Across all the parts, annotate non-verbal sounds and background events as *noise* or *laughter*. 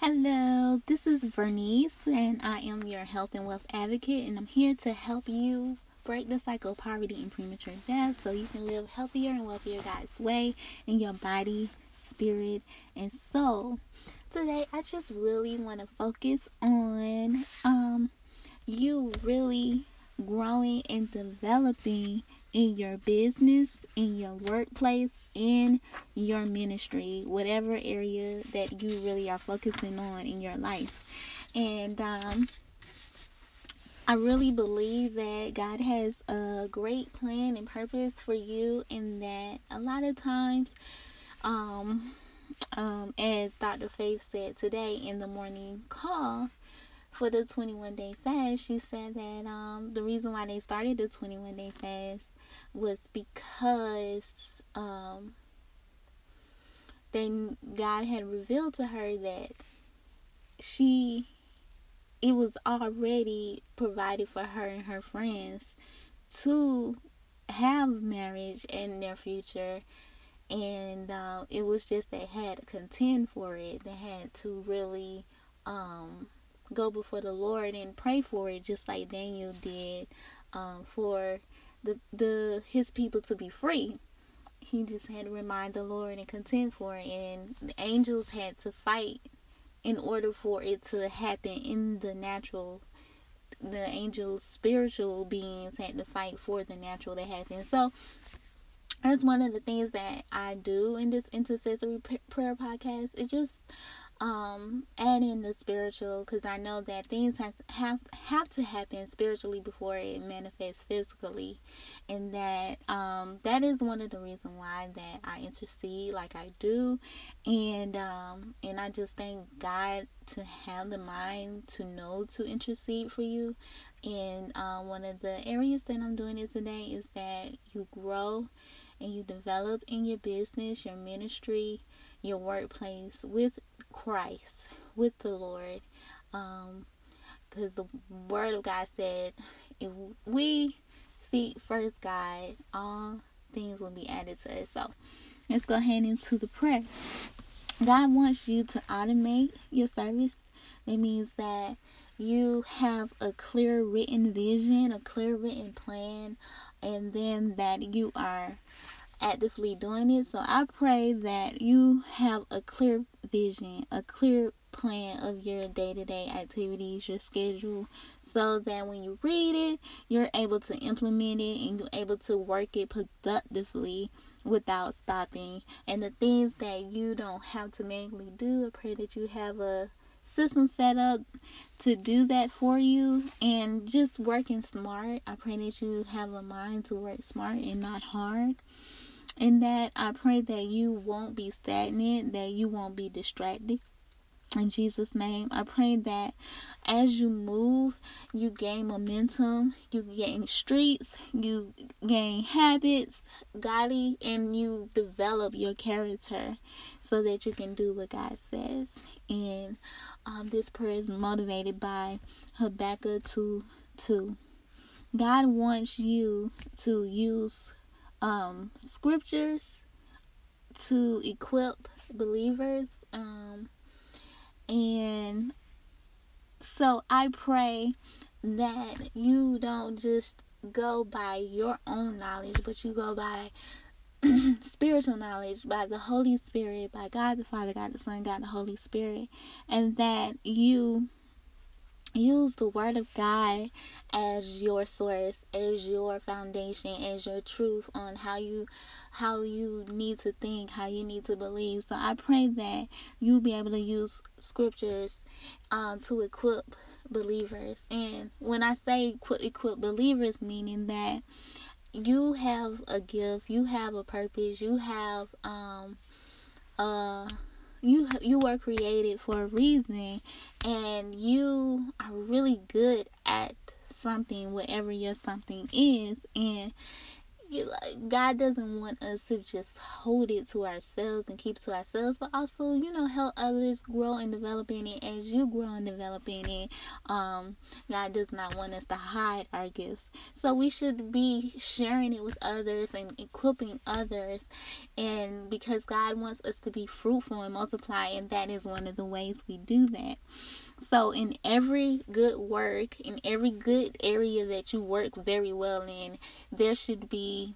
Hello, this is Vernice, and I am your health and wealth advocate, and I'm here to help you break the cycle of poverty and premature death so you can live healthier and wealthier God's way in your body, spirit, and soul. Today, I just really want to focus on um you really growing and developing in your business, in your workplace, in your ministry, whatever area that you really are focusing on in your life. And um, I really believe that God has a great plan and purpose for you, and that a lot of times, um, um, as Dr. Faith said today in the morning call, for the 21 day fast, she said that um, the reason why they started the 21 day fast was because um, they God had revealed to her that she it was already provided for her and her friends to have marriage in their future. And uh, it was just they had to contend for it. They had to really um, go before the lord and pray for it just like daniel did um, for the the his people to be free. He just had to remind the Lord and contend for it, and the angels had to fight in order for it to happen in the natural. The angels, spiritual beings, had to fight for the natural to happen. So that's one of the things that I do in this intercessory prayer podcast. It just um add in the spiritual because i know that things have, have have to happen spiritually before it manifests physically. And that um that is one of the reasons why that i intercede like i do. And um and i just thank god to have the mind to know to intercede for you. And um, one of the areas that i'm doing it today is that you grow and you develop in your business your ministry your workplace with Christ, with the Lord. Um, because the Word of God said, if we seek first God, all things will be added to us. So let's go ahead into the prayer. God wants you to automate your service. That means that you have a clear written vision, a clear written plan, and then that you are actively doing it. So I pray that you have a clear vision, a clear plan of your day to day activities, your schedule, so that when you read it, you're able to implement it and you're able to work it productively without stopping. And the things that you don't have to manually do, I pray that you have a system set up to do that for you and just working smart. I pray that you have a mind to work smart and not hard. And that I pray that you won't be stagnant, that you won't be distracted. In Jesus' name, I pray that as you move, you gain momentum, you gain streets, you gain habits, godly, and you develop your character so that you can do what God says. And um, this prayer is motivated by Habakkuk 2 2. God wants you to use um, scriptures to equip believers. Um, and so I pray that you don't just go by your own knowledge, but you go by *clears throat* spiritual knowledge, by the Holy Spirit, by God the Father, God the Son, God the Holy Spirit, and that you use the word of God as your source, as your foundation, as your truth on how you how you need to think, how you need to believe. So I pray that you'll be able to use scriptures um, to equip believers. And when I say equip believers, meaning that you have a gift, you have a purpose, you have um uh you you were created for a reason and you are really good at something whatever your something is and you like God doesn't want us to just hold it to ourselves and keep to ourselves, but also you know help others grow and develop in it as you grow and develop in it. Um, God does not want us to hide our gifts, so we should be sharing it with others and equipping others, and because God wants us to be fruitful and multiply, and that is one of the ways we do that. So, in every good work, in every good area that you work very well in, there should be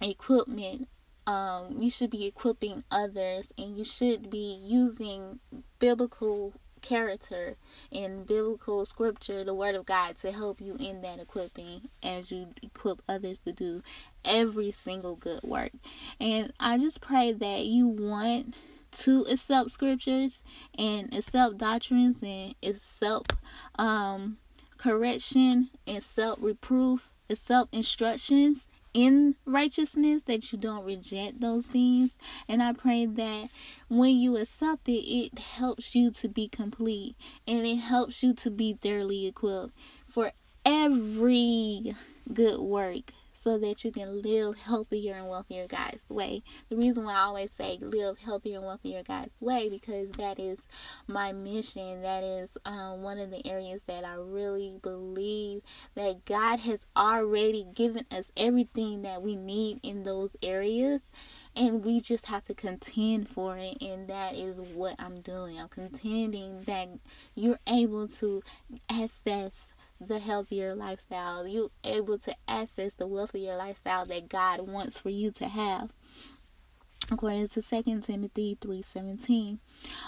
equipment. Um, you should be equipping others, and you should be using biblical character and biblical scripture, the word of God, to help you in that equipping as you equip others to do every single good work. And I just pray that you want to accept scriptures and accept doctrines and accept um, correction and self reproof, accept instructions in righteousness that you don't reject those things. And i pray that when you accept it it helps you to be complete and it helps you to be thoroughly equipped for every good work so that you can live healthier and wealthier God's way. The reason why I always say live healthier and wealthier God's way because that is my mission. That is um, one of the areas that I really believe that God has already given us everything that we need in those areas and we just have to contend for it and that is what I'm doing. I'm contending that you're able to access the healthier lifestyle. You're able to access the wealthier lifestyle that God wants for you to have. According to 2 Timothy 3:17.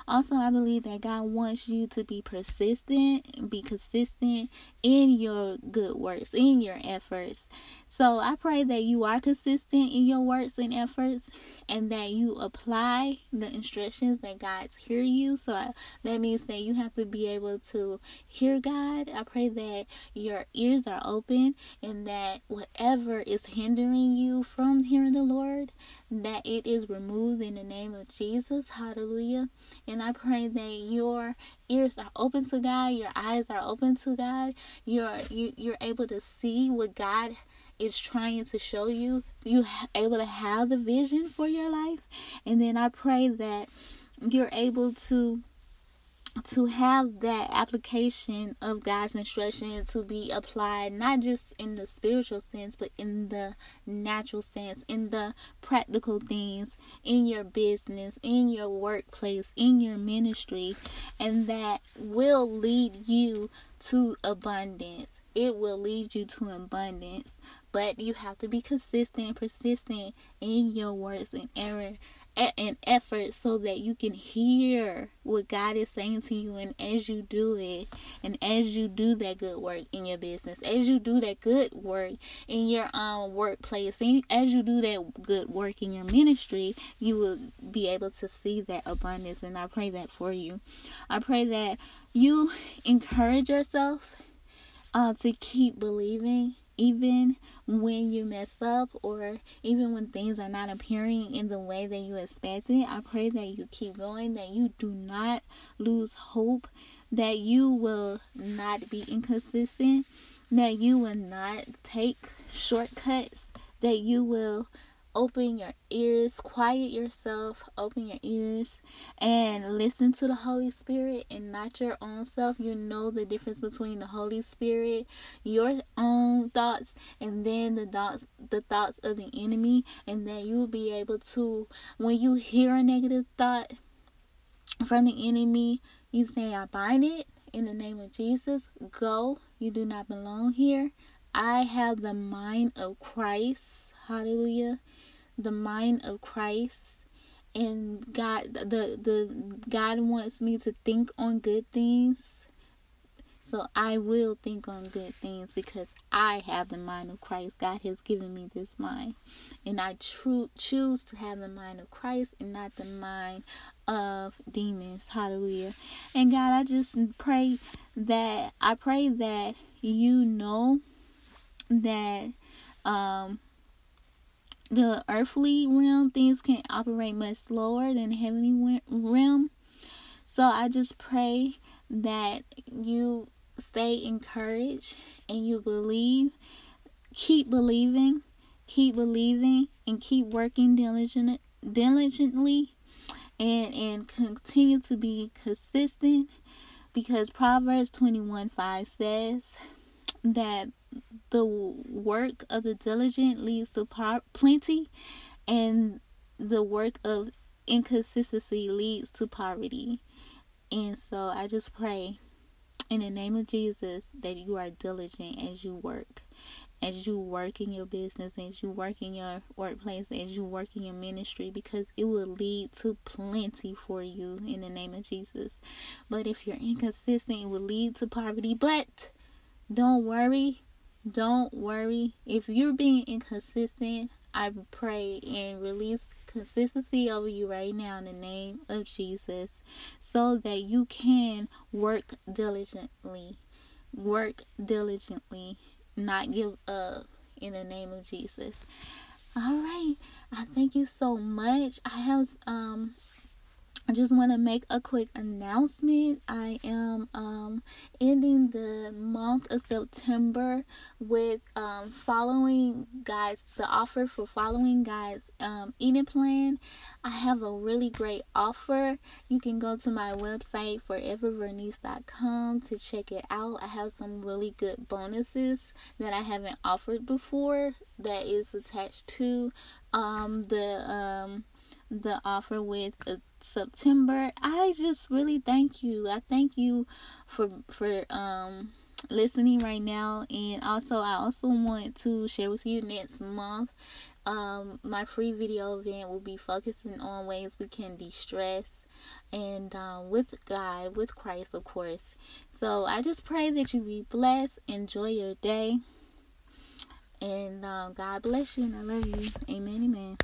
Also, I believe that God wants you to be persistent be consistent in your good works, in your efforts. So, I pray that you are consistent in your works and efforts and that you apply the instructions that God's hear you. So that means that you have to be able to hear God. I pray that your ears are open and that whatever is hindering you from hearing the Lord, that it is removed in the name of Jesus. Hallelujah. And I pray that your ears are open to God, your eyes are open to God. You're you, you're able to see what God is trying to show you you able to have the vision for your life and then i pray that you're able to to have that application of God's instruction to be applied not just in the spiritual sense but in the natural sense in the practical things in your business in your workplace in your ministry and that will lead you to abundance. It will lead you to abundance but you have to be consistent persistent in your words and error and effort so that you can hear what God is saying to you. And as you do it and as you do that good work in your business as you do that good work in your um workplace and as you do that good work in your ministry you will be able to see that abundance. And I pray that for you. I pray that you encourage yourself uh, to keep believing even when you mess up or even when things are not appearing in the way that you expected, I pray that you keep going, that you do not lose hope, that you will not be inconsistent, that you will not take shortcuts, that you will open your ears, quiet yourself, open your ears, and listen to the Holy Spirit and not your own self. You know the difference between the Holy Spirit, your own thoughts, and then the thoughts the thoughts of the enemy, and that you'll be able to when you hear a negative thought from the enemy, you say, I bind it in the name of Jesus. Go. You do not belong here. I have the mind of Christ. Hallelujah the mind of Christ and God the the God wants me to think on good things. So I will think on good things because I have the mind of Christ. God has given me this mind. And I tr- choose to have the mind of Christ and not the mind of demons. Hallelujah. And God, I just pray that I pray that you know that um the earthly realm, things can operate much slower than heavenly realm. So I just pray that you stay encouraged and you believe, keep believing, keep believing and keep working diligent, diligently and and continue to be consistent because Proverbs 21 5 says that the work of the diligent leads to plenty and the work of inconsistency leads to poverty. And so I just pray in the name of Jesus that you are diligent as you work. As you work in your business, as you work in your workplace, as you work in your ministry, because it will lead to plenty for you in the name of Jesus. But if you're inconsistent, it will lead to poverty. But don't worry, don't worry. If you're being inconsistent, I pray and release consistency over you right now in the name of Jesus so that you can work diligently. Work diligently, not give up in the name of Jesus. All right. I thank you so much. I have um I just want to make a quick announcement. I am um, ending the month of September with um, following guys, the offer for following guys um, eating plan. I have a really great offer. You can go to my website foreververnice.com to check it out. I have some really good bonuses that I haven't offered before that is attached to um, the um, the offer with uh, September. I just really thank you. I thank you for for um listening right now and also I also want to share with you next month um my free video event will be focusing on ways we can de-stress and um, with God, with Christ, of course. So I just pray that you be blessed, enjoy your day, and uh, God bless you, and I love you. Amen, amen.